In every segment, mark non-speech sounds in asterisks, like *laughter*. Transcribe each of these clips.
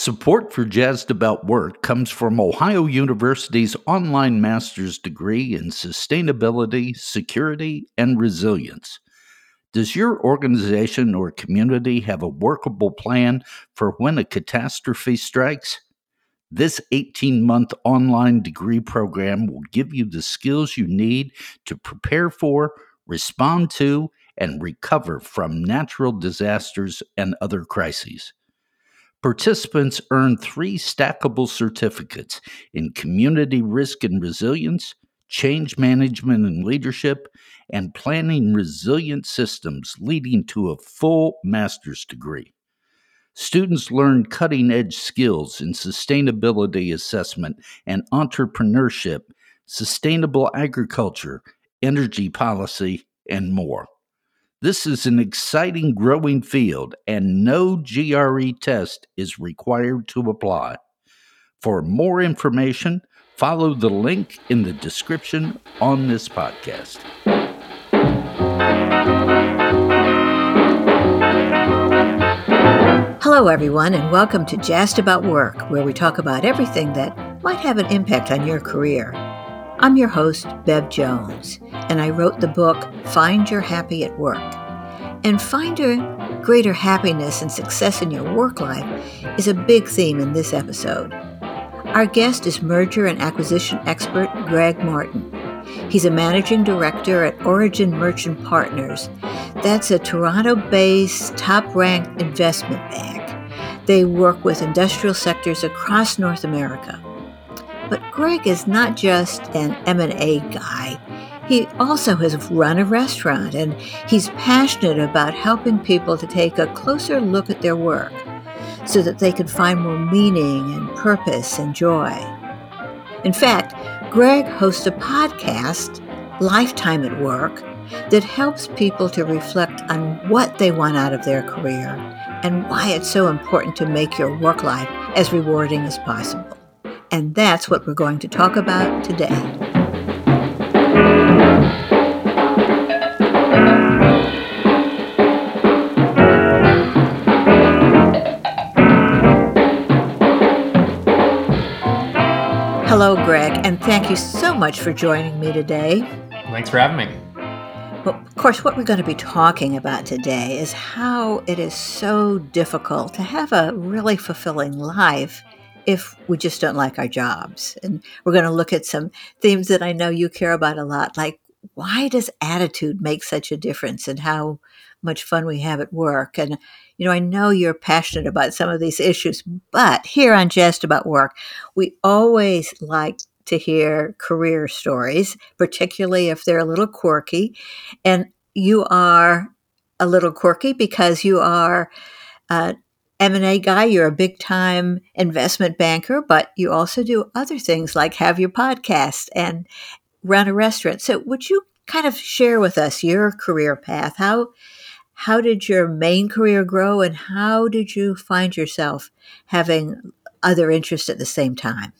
Support for Jazzed About Work comes from Ohio University's online master's degree in sustainability, security, and resilience. Does your organization or community have a workable plan for when a catastrophe strikes? This 18 month online degree program will give you the skills you need to prepare for, respond to, and recover from natural disasters and other crises. Participants earn three stackable certificates in community risk and resilience, change management and leadership, and planning resilient systems, leading to a full master's degree. Students learn cutting edge skills in sustainability assessment and entrepreneurship, sustainable agriculture, energy policy, and more. This is an exciting growing field, and no GRE test is required to apply. For more information, follow the link in the description on this podcast. Hello, everyone, and welcome to Jazzed About Work, where we talk about everything that might have an impact on your career. I'm your host, Bev Jones, and I wrote the book Find Your Happy at Work. And finding greater happiness and success in your work life is a big theme in this episode. Our guest is merger and acquisition expert Greg Martin. He's a managing director at Origin Merchant Partners. That's a Toronto based, top ranked investment bank. They work with industrial sectors across North America. But Greg is not just an M&A guy. He also has run a restaurant and he's passionate about helping people to take a closer look at their work so that they can find more meaning and purpose and joy. In fact, Greg hosts a podcast, Lifetime at Work, that helps people to reflect on what they want out of their career and why it's so important to make your work life as rewarding as possible. And that's what we're going to talk about today. Hello, Greg, and thank you so much for joining me today. Thanks for having me. Well, of course, what we're going to be talking about today is how it is so difficult to have a really fulfilling life if we just don't like our jobs. And we're going to look at some themes that I know you care about a lot, like why does attitude make such a difference and how much fun we have at work? And, you know, I know you're passionate about some of these issues, but here on Jazzed About Work, we always like to hear career stories, particularly if they're a little quirky. And you are a little quirky because you are uh, M&A guy, you're a big time investment banker, but you also do other things like have your podcast and run a restaurant. So would you kind of share with us your career path? How how did your main career grow and how did you find yourself having other interests at the same time?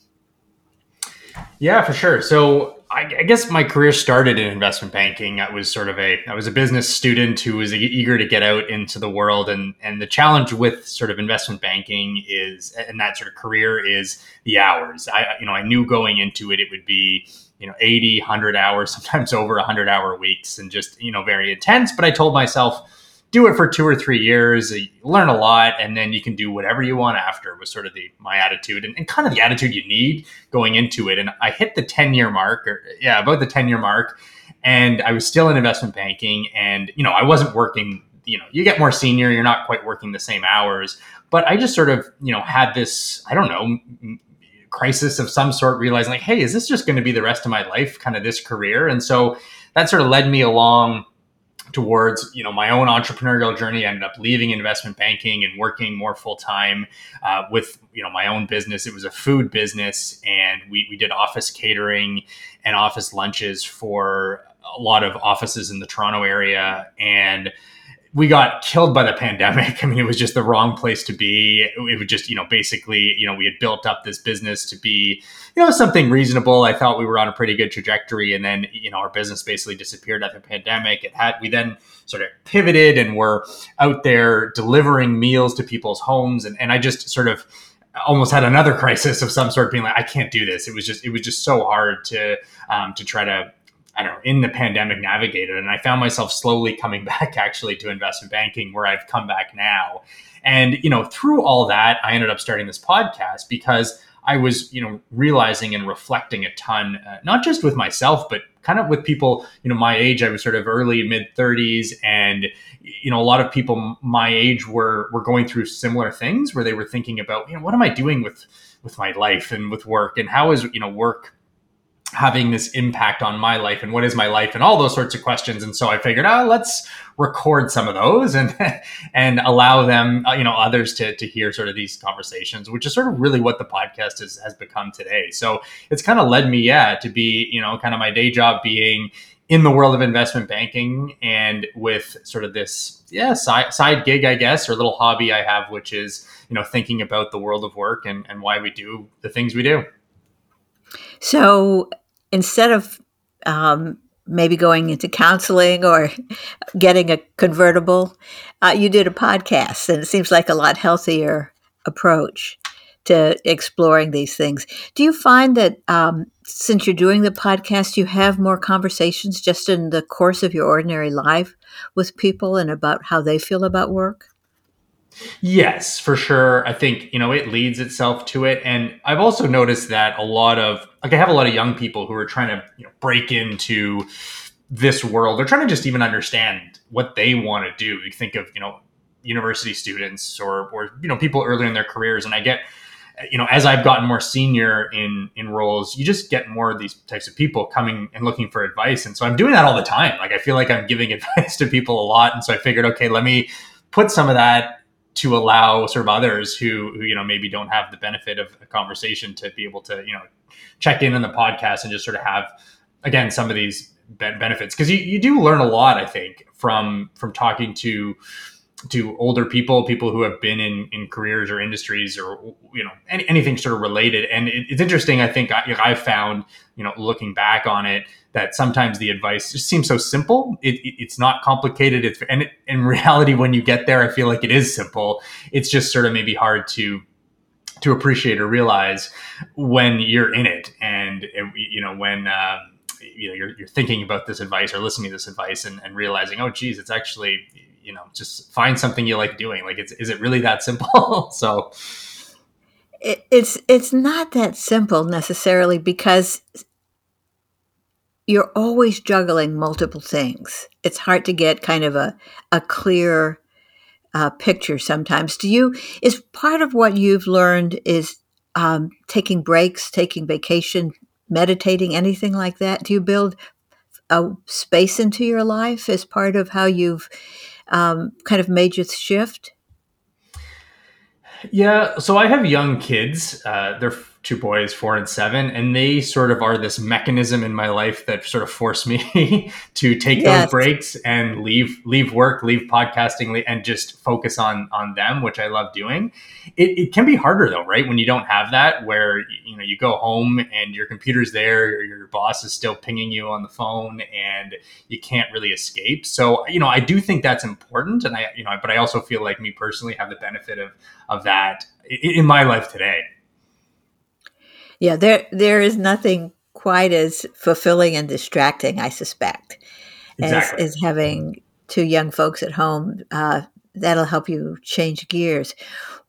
Yeah, for sure. So I, I, guess my career started in investment banking. I was sort of a I was a business student who was eager to get out into the world, and and the challenge with sort of investment banking is and that sort of career is the hours. I you know I knew going into it it would be you know 80 100 hours *laughs* sometimes over 100 hour weeks and just you know very intense but i told myself do it for two or three years, learn a lot, and then you can do whatever you want after. Was sort of the my attitude and, and kind of the attitude you need going into it. And I hit the ten year mark, or yeah, about the ten year mark, and I was still in investment banking, and you know I wasn't working. You know, you get more senior, you're not quite working the same hours, but I just sort of you know had this I don't know crisis of some sort, realizing like, hey, is this just going to be the rest of my life, kind of this career? And so that sort of led me along towards you know my own entrepreneurial journey. I ended up leaving investment banking and working more full time uh, with you know my own business. It was a food business, and we we did office catering and office lunches for a lot of offices in the Toronto area and we got killed by the pandemic. *laughs* I mean, it was just the wrong place to be. It was just, you know, basically, you know, we had built up this business to be, you know, something reasonable. I thought we were on a pretty good trajectory. And then, you know, our business basically disappeared after the pandemic. It had, we then sort of pivoted and were out there delivering meals to people's homes. And, and I just sort of, almost had another *laughs* crisis of some sort, being like, I can't do this. It was just it was just so hard to um, to try to I don't know, in the pandemic navigated. And I found myself slowly coming *laughs* back actually to investment banking where I've come back now. And, you know, through all that, I ended up starting this podcast because I was, you know, realizing and reflecting a ton, uh, not just with myself, but kind of with people, you know, my age. I was sort of early mid 30s, and you know, a lot of people my age were were going through similar things where they were thinking about, you know, what am I doing with with my life and with work, and how is you know work having this impact on my life and what is my life and all those sorts of questions. And so i figured oh let's record some of those and *laughs* and allow them uh, you know others to to hear sort of these conversations which is sort of really what the podcast has, has become today. So it's kind of led me yeah to be you know kind of my day job being in the world of investment banking and with sort of this yeah side, side gig i guess or little hobby i have which is you know thinking about the world of work and, and why we do the things we do. So instead of um, maybe going into counseling or getting a convertible, uh, you did a podcast, and it seems like a lot healthier approach to exploring these things. Do you find that um, since you're doing the podcast, you have more conversations just in the course of your ordinary life with people and about how they feel about work? Yes, for sure. I think, you know, it leads itself to it. And I've also noticed that a lot of, like, I have a lot of young people who are trying to, you know, break into this world. They're trying to just even understand what they want to do. You think of, you know, university students or, or, you know, people early in their careers. And I get, you know, as I've gotten more senior in in roles, you just get more of these types of people coming and looking for advice. And so I'm doing that all the time. Like I feel like I'm giving *laughs* advice to people a lot. And so I figured, okay, let me put some of that to allow sort of others who, who you know maybe don't have the benefit of a conversation to be able to you know check in on the podcast and just sort of have again some of these benefits. Because you, you do learn a lot i think from from talking to to older people, people who have been in, in careers or industries or you know any, anything sort of related. And it, it's interesting. I think I, I've found you know looking back on it that sometimes the advice just seems so simple. It, it, it's not complicated. It's and in *laughs* reality, when you get there, I feel like it is simple. It's just sort of maybe hard to to appreciate or realize when you're in it, and you know when. Um, you know, you're, you're thinking about this advice or listening to this advice and, and realizing, oh, geez, it's actually you know just find something you like doing. Like it's is it really that simple? *laughs* So it, it's it's not that simple necessarily because you're always juggling multiple things. It's hard to get kind of a a clear uh, picture sometimes. Do you is part of what you've learned is um, taking breaks taking vacation meditating anything like that? Do you build a space into your life as part of how you've um, kind of major shift? Yeah, so I have young kids. Uh, they're two boys, four and seven, and they sort of are this mechanism in my life that sort of force me *laughs* to take yes. those breaks and leave leave work, leave podcasting, and just focus on on them, which I love doing. It, it can be harder though, right? When you don't have that, where you know you go home and your computer's there, your boss is still pinging you on the phone, and you can't really escape. So you know, I do think that's important, and I you know, but I also feel like me personally have the benefit of of that in my life today. Yeah, there there is nothing quite as fulfilling and distracting, I suspect, exactly. as, as having two young folks at home. Uh, that'll help you change gears.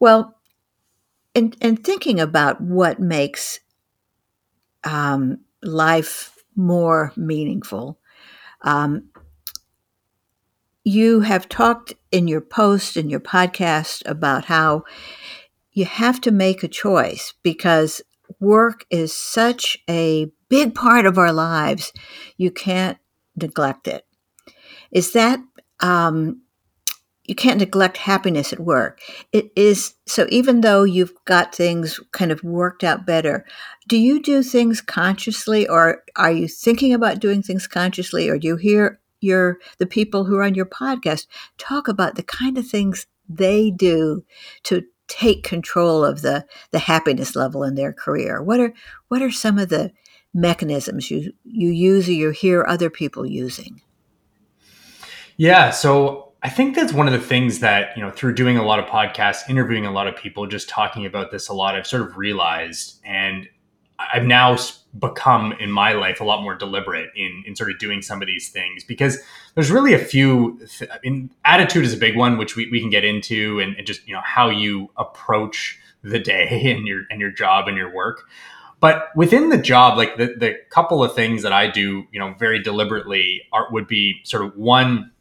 Well, in, in thinking about what makes um, life more meaningful, um, you have talked in your post and your podcast about how you have to make a choice because work is such a big part of our lives, you can't neglect it. Is that um, you can't neglect happiness at work? It is so. Even though you've got things kind of worked out better, do you do things consciously, or are you thinking about doing things consciously, or do you hear your the people who are on your podcast talk about the kind of things they do to take control of the the happiness level in their career? What are what are some of the mechanisms you you use or you hear other people using? Yeah, so I think that's one of the things that, you know, through doing a lot of podcasts, interviewing a lot of people, just talking about this a lot, I've sort of realized and I've now become in my life a lot more deliberate in, in sort of doing some of these things because there's really a few th- I mean, attitude is a big one which we, we can get into and, and just you know how you approach the day *laughs* and your and your job and your work. But within the job like the, the couple of things that i do you know very deliberately are, would be sort of one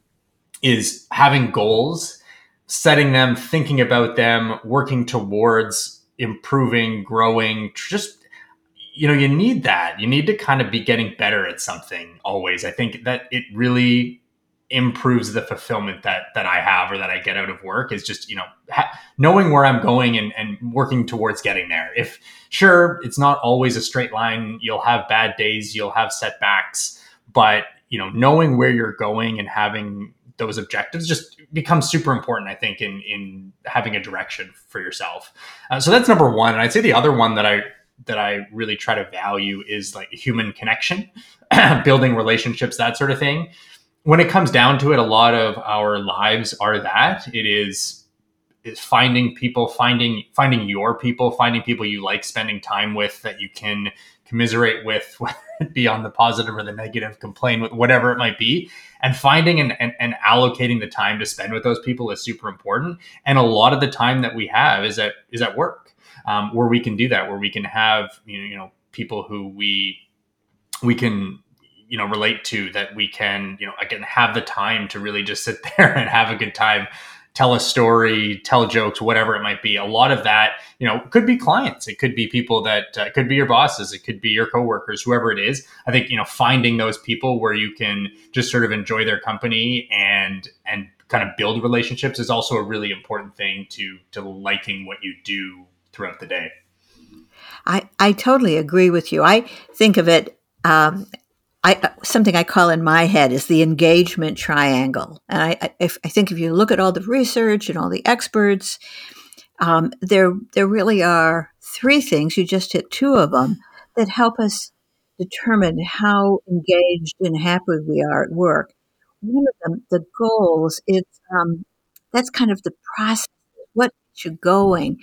is having goals setting them thinking about them working towards improving growing just you know you need that. You need to kind of be getting better at something always. I think that it really improves the fulfillment that that i have or that i get out of work is just you know ha- knowing where i'm going and, and working towards getting there. If sure it's not always a straight line. You'll have bad days. You'll have setbacks. But you know knowing where you're going and having those objectives just becomes super important i think in in having a direction for yourself. Uh, so that's number one. And i'd say the other one that i that I really try to value is like human connection, *clears throat* building relationships, that sort of thing. When it comes down to it, a lot of our lives are that. It is is finding people, finding finding your people, finding people you like spending time with that you can commiserate with, *laughs* whether it be on the positive or the negative, complain with whatever it might be. And finding and, and, and allocating the time to spend with those people is super important. And a lot of the time that we have is at is at work um, where we can do that, where we can have you know, you know people who we we can you know relate to that we can you know again have the time to really just sit *laughs* there and have a good time tell a story tell jokes whatever it might be. A lot of that you know could be clients. It could be people that uh, could be your bosses. It could be your coworkers whoever it is. I think you know finding those people where you can just sort of enjoy their company and and kind of build relationships is also a really important thing to to liking what you do throughout the day. I, I totally agree with you. I think of it um, I, something I call in my head is the engagement triangle. And I, I, if, I think if you look at all the research and all the experts, um, there there really are three things. You just hit two of them that help us determine how engaged and happy we are at work. One of them, the goals. It's um, that's kind of the process. What gets you going?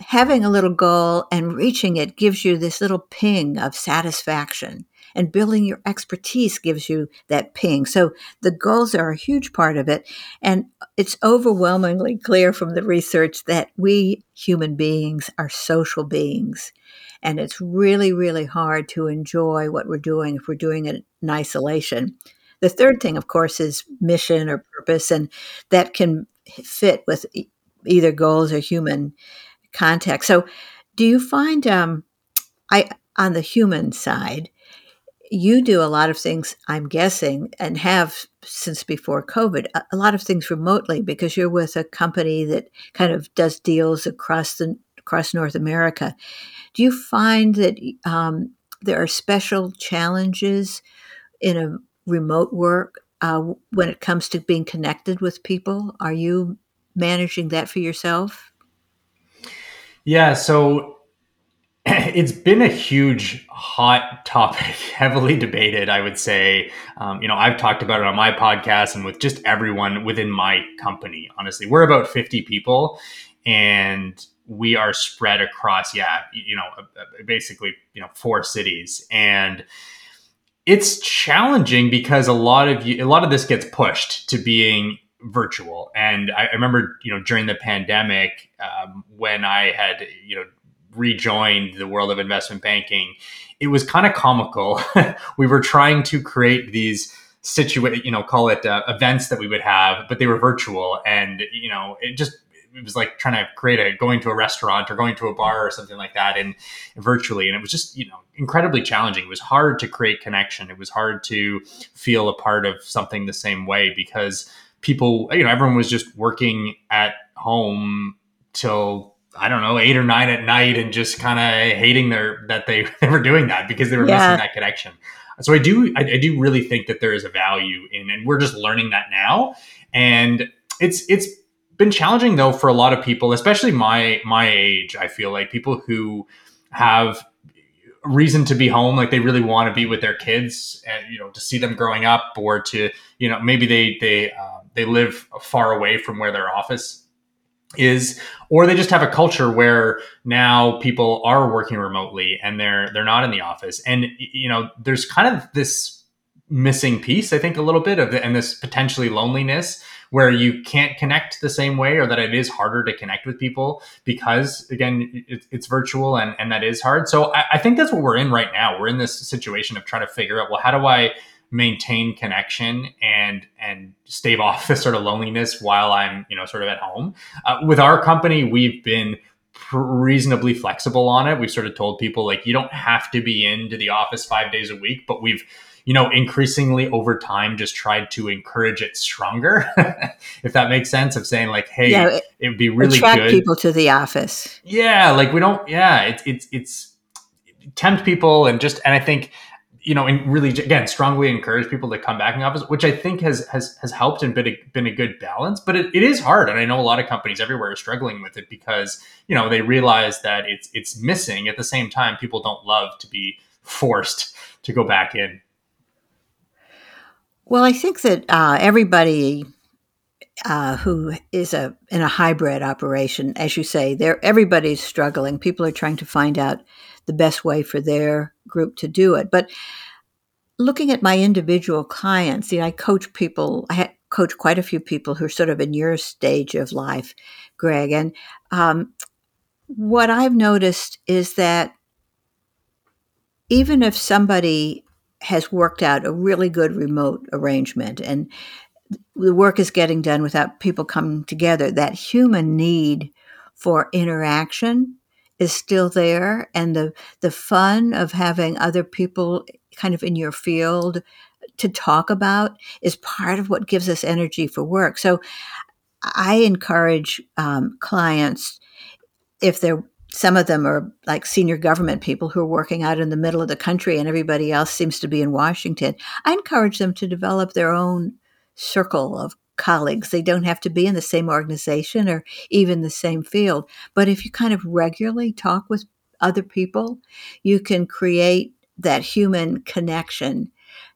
Having a little goal and reaching it gives you this little ping of satisfaction and building your expertise gives you that ping. So the goals are a huge part of it. And it's overwhelmingly clear from the research that we human beings are social beings. And it's really, really hard to enjoy what we're doing if we're doing it in isolation. The third thing, of course, is mission or purpose, and that can fit with either goals or human context. So, do you find um, I on the human side, you do a lot of things, I'm guessing, and have since before COVID, a, lot of things remotely because you're with a company that kind of does deals across the across North America. Do you find that um, there are special challenges in a remote work uh, when it comes to being connected with people? Are you managing that for yourself? Yeah, so *clears throat* it's been a huge hot topic, *laughs* heavily debated, I would say. Um, you know, I've talked about it on my podcast and with just everyone within my company. Honestly, we're about 50 people and we are spread across, yeah, you know, basically, you know, four cities. And it's challenging because a lot of you, a lot of this gets pushed to being virtual. And I, I remember, you know, during the pandemic, um, when I had, you know, rejoined the world of investment banking, it was kind of comical. *laughs* we were trying to create these situate, you know, call it uh, events that we would have, but they were virtual, and you know, it just it was like trying to create a going to a restaurant or going to a bar or something like that and, virtually and it was just you know incredibly challenging it was hard to create connection it was hard to feel a part of something the same way because people, you know, everyone was just working at home till I don't know eight or nine at night and just kind of hating their that they, *laughs* they were doing that because they were yeah. missing that connection. So I do I, I do really think that there is a value in, and we're just learning that now. And it's it's been challenging though for a lot of people, especially my my age. I feel like people who have reason to be home like they really want to be with their kids and you know to see them growing up or to you know maybe they they uh, they live far away from where their office is or they just have a culture where now people are working remotely and they're they're not in the office. And you know there's kind of this missing piece i think a little bit of the, and this potentially loneliness where you can't connect the same way or that it is harder to connect with people because again it, it's virtual and, and that is hard. So I, I think that's what we're in right now. We're in this situation of trying to figure out well how do i maintain connection and and stave off *laughs* the sort of loneliness while I'm you know sort of at home. Uh, with our company, we've been reasonably flexible on it. We've sort of told people like you don't have to be into the office five days a week, but we've you know increasingly over time just tried to encourage it stronger *laughs* if that makes sense of saying like hey yeah, it, it would be really attract good people to the office yeah like we don't yeah it's it's it's tempt people and just and i think you know, and really again strongly encourage people to come back in the office, which I think has has has helped and been a, been a good balance. But it, it is hard, and I know a lot of companies everywhere are struggling with it because you know they realize that it's it's missing. At the same time, people don't love to be *laughs* forced to go back in. Well, I think that uh, everybody uh, who is a in a hybrid operation, as you say, there everybody's struggling. People are trying to find out the best way for their group to do it. But looking at my individual clients, you know, I coach people. I coach quite a few people who are sort of in your stage of life, Greg. And um, what I've noticed is that even if somebody has worked out a really good remote arrangement and the work is getting done without people coming together, that human need for interaction is still there and the the fun of having other people kind of in your field to talk about is part of what gives us energy for work. So i encourage um, clients if they're some of them are like senior government people who are working out in the middle of the country and everybody else seems to be in washington i encourage them to develop their own circle of colleagues. They don't have to be in the same organization or even the same field. But if you kind of regularly talk with other people, you can create that human connection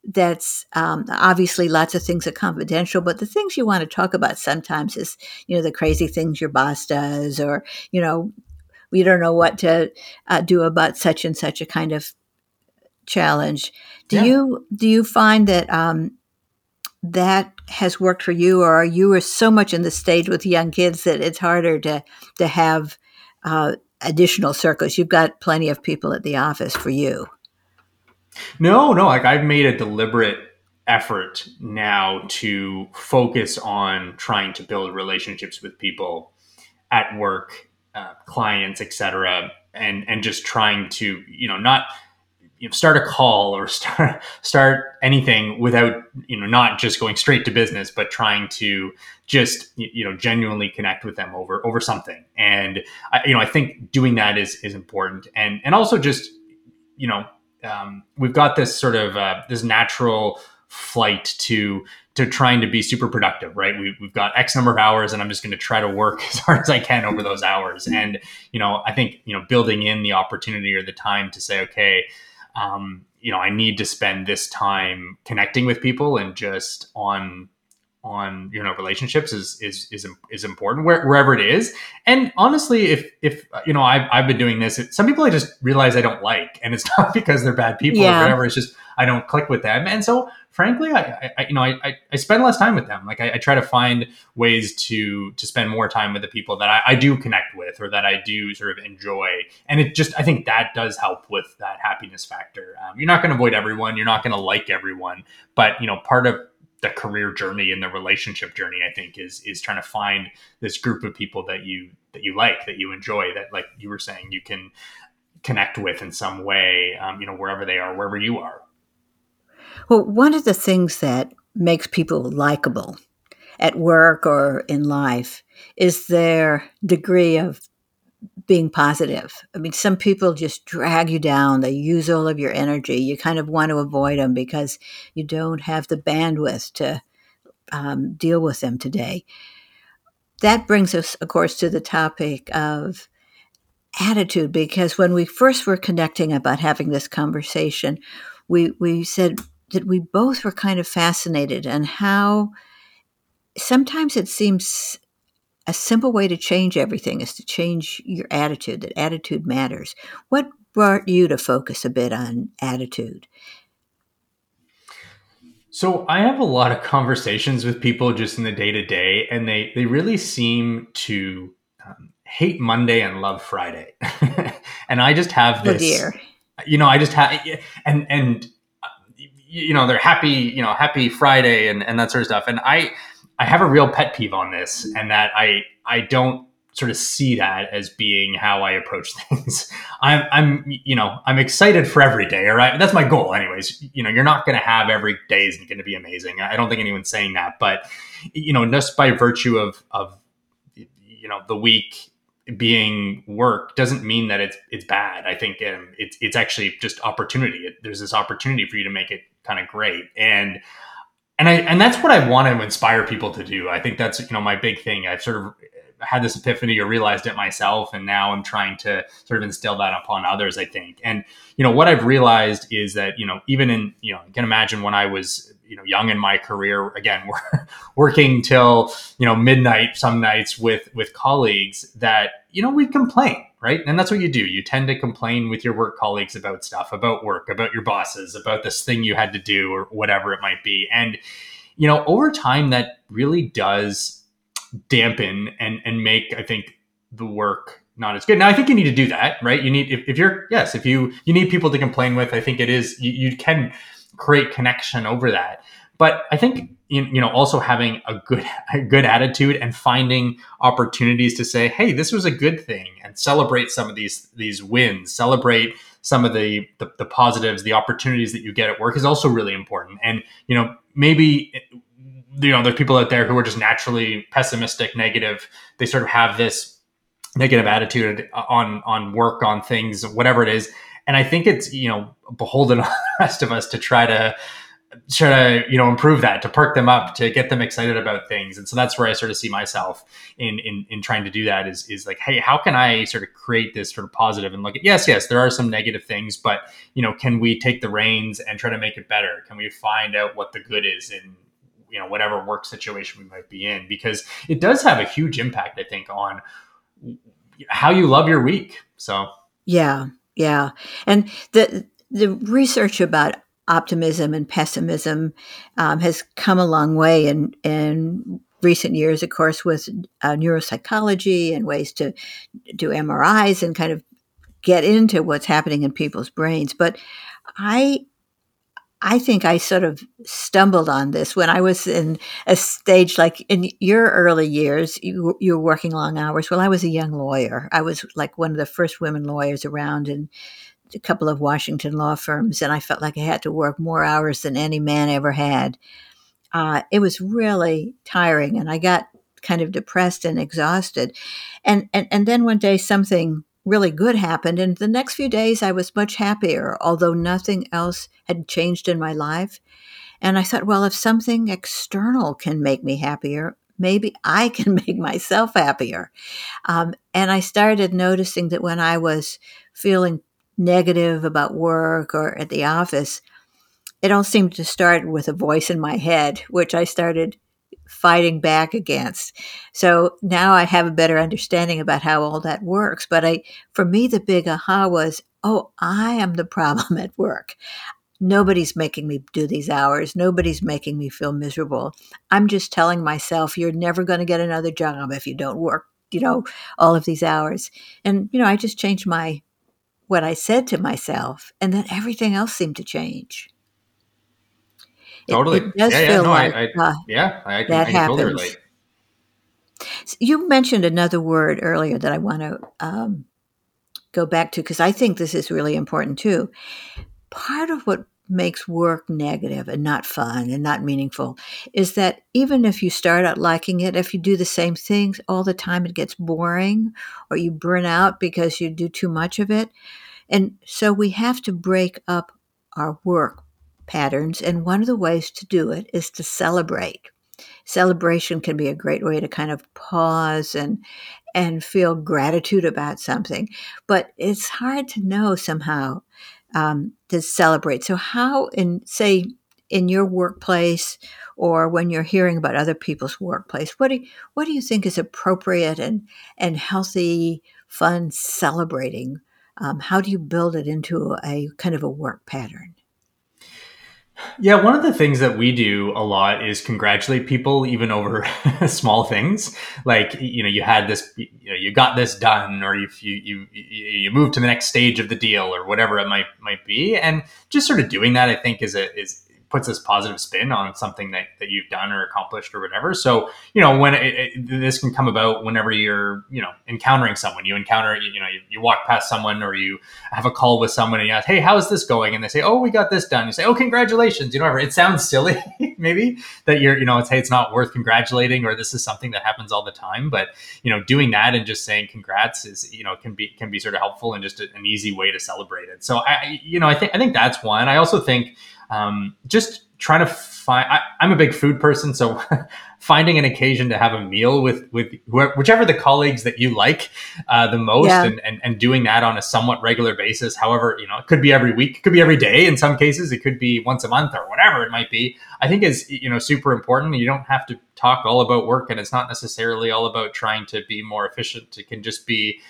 that's um, obviously lots of things are confidential but the things you want to talk about sometimes is you know the crazy things your boss does or you know we don't know what to uh, do about such and such a kind of challenge do yeah. you do you find that um, that has worked for you, or you are so much in the stage with young kids that it's harder to to have uh, additional circles? You've got plenty of people at the office for you. No, no, like I've made a deliberate effort now to focus on trying to build relationships with people at work, uh, clients, etc., and and just trying to you know not you know, start a call or *laughs* start start anything without you know not just going straight to business, but trying to just you know genuinely connect with them over over something. And I, you know, I think doing that is is important, and and also just you know um, we've got this sort of uh, this natural flight to to trying to be super productive right? We, we've got x number of hours and i'm just going to try to work *laughs* as hard as i can over those hours. And you know i think you know building in the opportunity or the time to say okay um, you know, I need to spend this time connecting with people and just on on you know relationships is is is is important where, wherever it is and honestly if if you know I've, I've been doing this some people i just realize i don't like and it's *laughs* not because they're bad people yeah. or whatever it's just i don't click with them and so frankly, I, I you know, I, I spend less time with them. Like I, I, try to find ways to to spend more time with the people that I, I, do connect with or that I do sort of enjoy. And it just, I think that does help with that happiness factor. Um, you're not going to avoid everyone. You're not going to like everyone, but you know, part of the career journey and the relationship journey, I think, is is trying to find this group of people that you that you like, that you enjoy, that like you were saying, you can connect with in some way, um, you know, wherever they are, wherever you are. Well, one of the things that makes people likable at work or in life is their degree of being positive. I mean, some people just drag you down. They use all of your energy. You kind of want to avoid them because you don't have the bandwidth to um, deal with them today. That brings us, of course, to the topic of attitude because when we first were connecting about having this conversation, we we said that we both were kind of fascinated and how sometimes it seems a simple way to change everything is to change your attitude that attitude matters. What brought you to focus a bit on attitude? So I have a lot of *laughs* conversations with people just in the day to day, and they they really seem to um, hate Monday and love Friday. *laughs* and I just have oh, this, oh you know, I just have, and and you know, they're happy, you know, happy Friday and and that sort of stuff. And I I have a real pet peeve on this, and that I I don't sort of see that as being how I approach *laughs* things. I'm, I'm, you know, I'm excited for every day. All right, that's my goal, anyways. You know, you're not going to have every day is going to be amazing. I don't think anyone's saying that, but you know, just by virtue of of you know the week being work doesn't mean that it's it's bad. I think um, it's it's actually just opportunity. It, there's this opportunity for you to make it kind of great and and I and that's what I want to inspire people to do. I think that's you know my big thing. I've sort of had this epiphany or realized it myself and now i'm trying to sort of instill that upon others i think and you know what i've realized is that you know even in you know you can imagine when i was you know young in my career again *laughs* we're working till you know midnight some nights with with colleagues that you know we complain right and that's what you do you tend to complain with your work colleagues about stuff about work about your bosses about this thing you had to do or whatever it might be and you know over time that really does dampen and and make I think the work not as good. Now I think you need to do that, right? You need if, if you're yes, if you you need people to complain with, I think it is you, you can create connection over that. But I think you know also having a good *laughs* a good attitude and finding opportunities to say, hey, this was a good thing, and celebrate some of these these wins, celebrate some of the, the, the positives, the opportunities that you get at work is also really important. And you know maybe eh, you know, there's people out there who are just naturally pessimistic, negative. They sort of have this negative attitude uh, on on work, on things, whatever it is. And I think it's you know beholden on the rest of us to try to try to you know improve that, to perk them up, to get them excited about things. And so that's where I sort of see myself in in in trying to do that. Is is like, hey, how can I sort of create this sort of positive and look at yes, yes, there are some negative things, but you know, can we take the reins and try to make it better? Can we find out what the good is in you know whatever work situation we might be in because it does have a huge impact i think on how you love your week so yeah yeah. And the the research about optimism and pessimism um, has come a long way in in recent years of course with uh, neuropsychology and ways to do mris and kind of get into what's happening in people's brains. But i I think I sort of stumbled on this when I was in a stage like in your early years, you, you were working long hours. Well, I was a young lawyer. I was like one of the first women lawyers around in a couple of Washington law firms, and I felt like I had to work more hours than any man ever had. Uh, it was really tiring, and I got kind of depressed and exhausted. And, and, and then one day something really good happened. And the next few days, I was much happier, although nothing else had changed in my life. And I thought, well, if something external can make me happier, maybe I *laughs* can make myself happier. Um, and I started noticing that when I was feeling negative about work or at the office, it all seemed to start with a voice in my head, which I started fighting back against. So now I have a better understanding about how all that works. But I, for me, the big aha was, oh, I am the problem *laughs* at work. Nobody's making me do these hours. Nobody's making me feel miserable. I'm just telling myself, you're never going to get another job if you don't work, you know, all of these hours. And, you know, I just changed my, what I said to myself, and then everything else seemed to change. Totally. It, it does yeah, feel yeah, no, like I, I, uh, yeah, I, that I happens. Totally relate. You mentioned another word earlier that I want to um, go back to because I think this is really important too. Part of what makes work negative and not fun and not meaningful is that even if you start out liking it, if you do the same things all the time, it gets boring or you burn out because you do too much of it. And so we have to break up our work patterns. And one of the ways to do it is to celebrate. Celebration can be a great way to kind of pause and and feel gratitude about something, but it's hard to know somehow um, to celebrate. So, how in say in your workplace or when you're hearing about other people's workplace, what do you, what do you think is appropriate and and healthy, fun celebrating? Um, how do you build it into a kind of a work pattern? Yeah, one of the things that we do a lot is congratulate people even over *laughs* small things. Like, you know, you had this, you know, you got this done, or if you you you moved to the next stage of the deal, or whatever it might might be, and just sort of doing that, I think, is a is puts this positive spin on something that, that you've done or accomplished or whatever. So, you know, when it, it, this can come about whenever you're, you know, encountering someone, you encounter, you know, you, you, walk past someone or you have a call with someone and you ask, Hey, how's this going? And they say, Oh, we got this done. You say, Oh, congratulations. You know. It sounds silly, *laughs* maybe that you're, you know, it's, Hey, it's not worth congratulating or this is something that happens all the time. But, you know, doing that and just saying congrats is, you know, can be, can be sort of helpful and just a, an easy way to celebrate it. So I, you know, I think, I think that's one. I also think, um, just trying to find I, am a big food person so *laughs* finding an occasion to have a meal with with whoever, whichever the colleagues that you like uh, the most yeah. and, and and doing that on a somewhat regular basis however you know it could be every week it could be every day in some cases it could be once a month or whatever it might be. I think is you know super important. You don't have to talk all about work and it's not necessarily all about trying to be more efficient. It can just be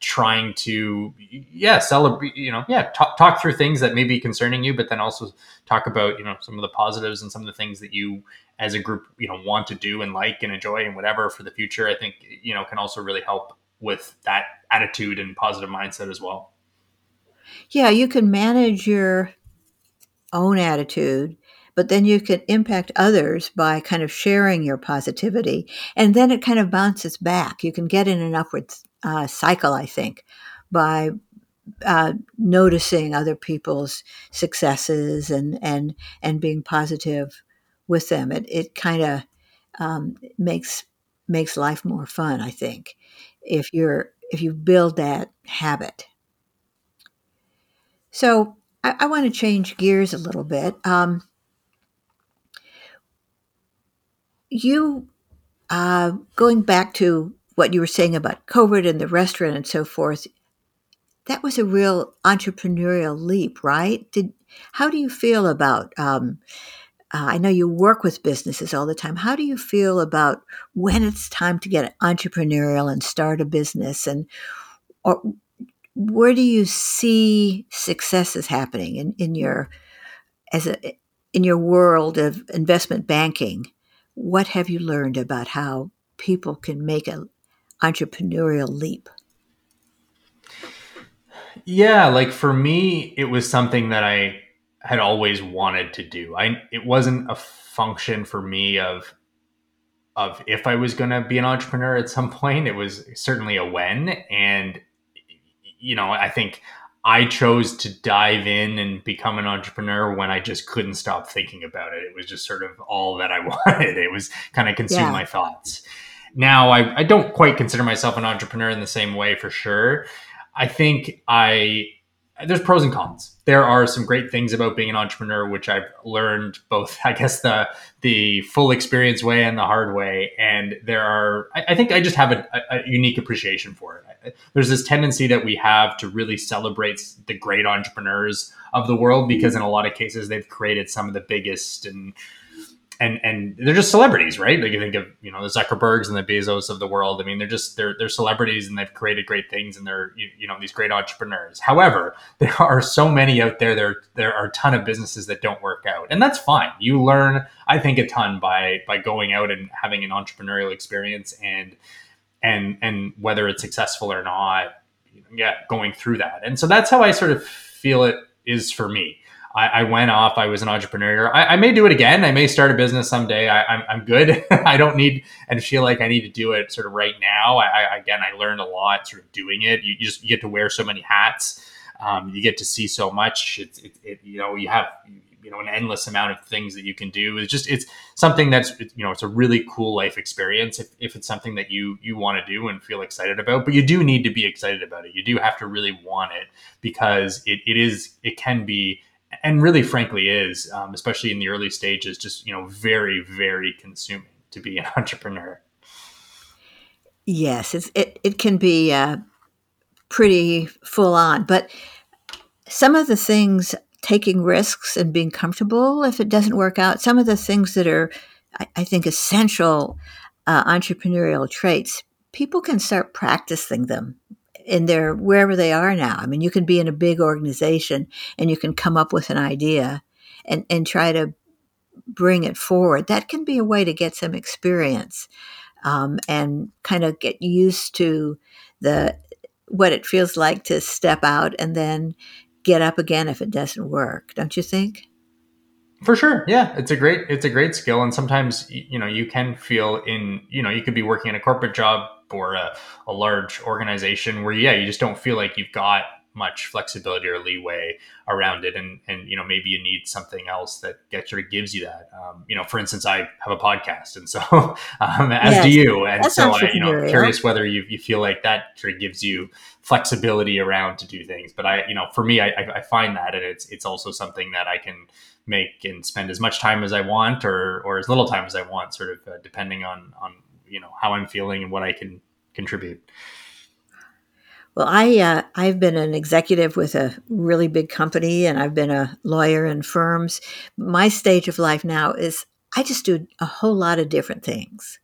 trying to yeah celebrate you know yeah talk, talk through things that may be concerning you but then also talk about you know some of the positives and some of the things that you as a group you know want to do and like and enjoy and whatever for the future i think you know can also really help with that attitude and positive mindset as well. Yeah you can manage your own attitude but then you can impact others by kind of sharing your positivity and then it kind of bounces back. You can get in an upward uh, cycle, I think, by uh, noticing other people's successes and and and being positive with them. It it kind of um, makes makes life more fun. I think if you're if you build that habit. So I, I want to change gears a little bit. Um, you uh, going back to what you were saying about COVID and the restaurant and so forth, that was a real entrepreneurial leap, right? Did how do you feel about? Um, uh, I know you work with businesses all the time. How do you feel about when it's time to get entrepreneurial and start a business, and or where do you see successes happening in, in your as a in your world of investment banking? What have you learned about how people can make a entrepreneurial leap? Yeah, like for me, it was something that I had always wanted to do. I it wasn't a function for me of of if I was going to be an entrepreneur at some *laughs* point. It was certainly a when, and you know, I think I chose to dive in and become an entrepreneur when I just couldn't stop thinking about it. It was just sort of all that I *laughs* wanted. It was kind of consume yeah. my thoughts now I, I don't quite consider myself an entrepreneur in the same way for sure. I think I there's pros and cons. There are some great things about being an entrepreneur, which I've learned both, *laughs* I guess, the the full experience way and the hard way. And there are, I, I think, I just have a, a, unique appreciation for it. There's this tendency that we have to really celebrate the great entrepreneurs of the world because, in a lot of cases, they've created some of the biggest and and and they're just celebrities, right? Like you think of you know the Zuckerbergs and the Bezos of the world. I mean, they're just they're they're celebrities and they've created great things and they're you, you know these great entrepreneurs. However, there *laughs* are so many out there. There there are a ton of businesses that don't work out, and that's fine. You learn, I think, a ton by by going out and having an entrepreneurial experience and and and whether it's successful or not, yeah, going through that. And so that's how I sort of feel it is for me. I, I, went off. I was an entrepreneur. I, I, may do it again. I may start a business someday. I, am I'm, I'm good. *laughs* I don't need and feel like I need to do it sort of right now. I, again, I learned a lot sort of doing it. You, you just you get to wear so many hats. Um, you get to see so much. It's it, it, you know you have you know an endless amount of things that you can do. It's just it's something that's you know it's a really cool life experience if, if it's something that you you want to do and feel excited about. But you do need to be excited about it. You do have to really want it because it, it is it can be and really frankly is um, especially in the early stages just you know very very consuming to be an *laughs* entrepreneur Yes, it's, it, it can be uh, pretty full on. But some of the things, taking risks and being comfortable if it doesn't work out, some of the things that are, I, I think, essential uh, entrepreneurial traits, people can start practicing them in their wherever they are now. I mean, you can be in a big organization and you can come up with an idea and, and try to bring it forward. That can be a way to get some experience um, and kind of get used to the what it feels like to step out and then get up again if it doesn't work. Don't you think? For sure. Yeah. It's a great it's a great skill and sometimes you know you can feel in you know you could be working in a corporate job or a, a large organization where yeah you just don't feel like you've got much flexibility or leeway around it. And and you know maybe you need something else that gets sort of gives you that. Um, you know for instance i have a podcast and so *laughs* um, as yes, do you and so i you know curious whether you, you feel like that sort of gives you flexibility around to do things. But i you know for me i i find that and it's it's also something that i can make and spend as much time as i want or or as little time as i want sort of uh, depending on on you know how i'm feeling and what i can contribute well, I uh, I've been an executive with a really big company, and I've been a lawyer in firms. My stage of life now is I just do a whole lot of different things.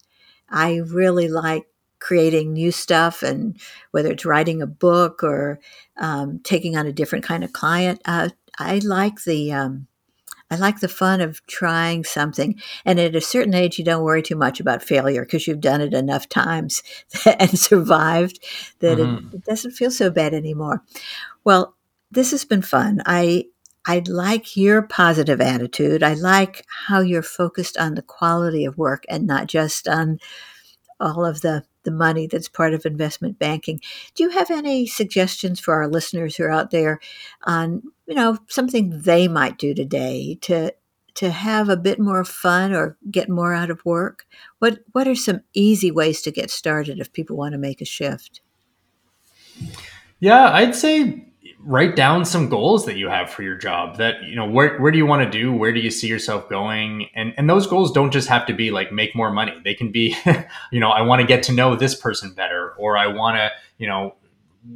I really like creating new stuff, and whether it's writing a book or um, taking on a different kind of client, uh, I like the um, I like the fun of trying something. And at a certain age, you don't worry too much about failure because you've done it enough times *laughs* and survived that mm-hmm. it, it doesn't feel so bad anymore. Well, this has been fun. I I like your positive attitude. I like how you're focused on the quality of work and not just on all of the the money that's part of investment banking. Do you have any suggestions for our listeners who are out there on, you know, something they might do today to to have a bit more fun or get more out of work? What what are some easy ways to get started if people want to make a shift? Yeah, I'd say write down some goals that you have for your job that you know where, where do you want to do? Where do you see yourself going? And and those goals don't just have to be like make more money. They can be *laughs* you know i want to get to know this person better or i want to you know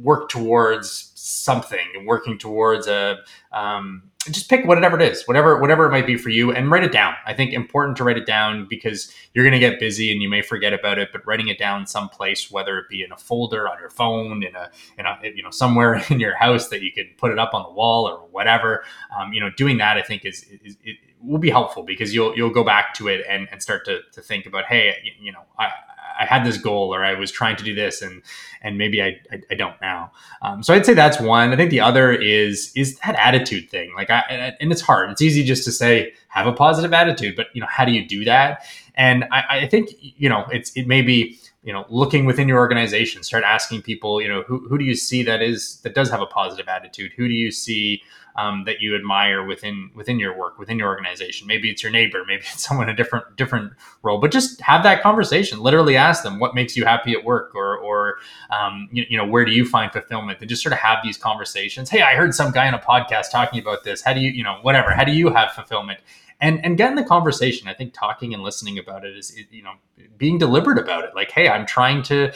work towards something working towards a um, just pick whatever it is, whatever whatever it might be for you, and write it down. I think important to write it down because you're going to get busy and you may forget about it. But writing it down someplace, whether it be in a folder on your phone, in a in a you know somewhere *laughs* in your house that you can put it up on the wall or whatever, um, you know, doing that I think is, is, will be helpful because you'll you'll go back to it and, and start to, to think about hey you know I, I had this goal or I was trying to do this and and maybe I I, I don't now. Um, so I'd say that's one. I think the other is is that attitude thing. Like I and it's hard. It's easy just to say have a positive attitude, but you know how do you do that? And I, I think you know it's it may be you know looking within your organization start asking people you know who, who do you see that is that does have a positive attitude who do you see um, that you admire within within your work within your organization. Maybe it's your neighbor maybe it's *laughs* someone in a different different role but just have that conversation. Literally ask them what makes you happy at work or or um, you, you know where do you find fulfillment? And just sort of have these conversations. Hey i heard some guy on a podcast talking about this. How do you you know whatever. How do you have fulfillment? And and get in the conversation. I think talking and listening about it is you know being deliberate about it. Like, hey, I'm trying to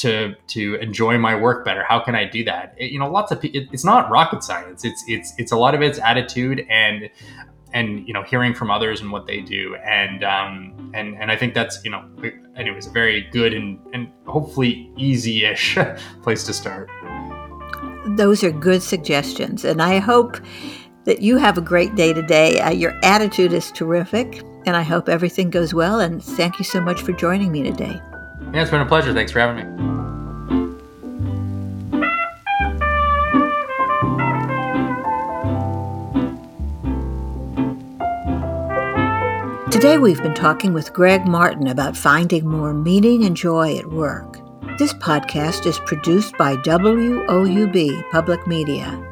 to to enjoy my work better. How can I do that? It, you know, lots of it, it's not rocket science. It's it's it's a lot of it's attitude and and you know hearing from others and what they do and um and and I think that's you know anyways a very good and and hopefully easy-ish *laughs* place to start. Those are good suggestions, and I hope that you have a great day today. Uh, your attitude is terrific, and I hope everything goes well. And thank you so much for joining me today. Yeah, it's been a pleasure. Thanks for having me. Today, we've been talking with Greg Martin about finding more meaning and joy at work. This podcast is produced by WOUB Public Media.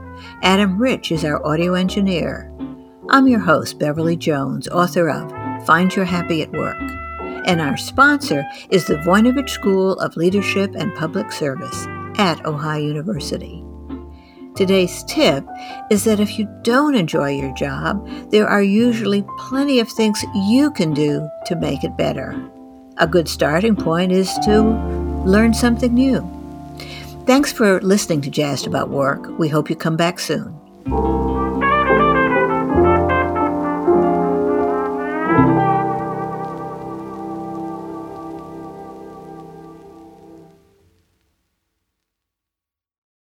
Adam Rich is our audio engineer. I'm your host, Beverly Jones, author of Find Your Happy at Work. And our sponsor is the Voinovich School of Leadership and Public Service at Ohio University. Today's tip is that if you don't enjoy your job, there are usually plenty of things you can do to make it better. A good starting point is to learn something new. Thanks for listening to Jazzed About Work. We hope you come back soon.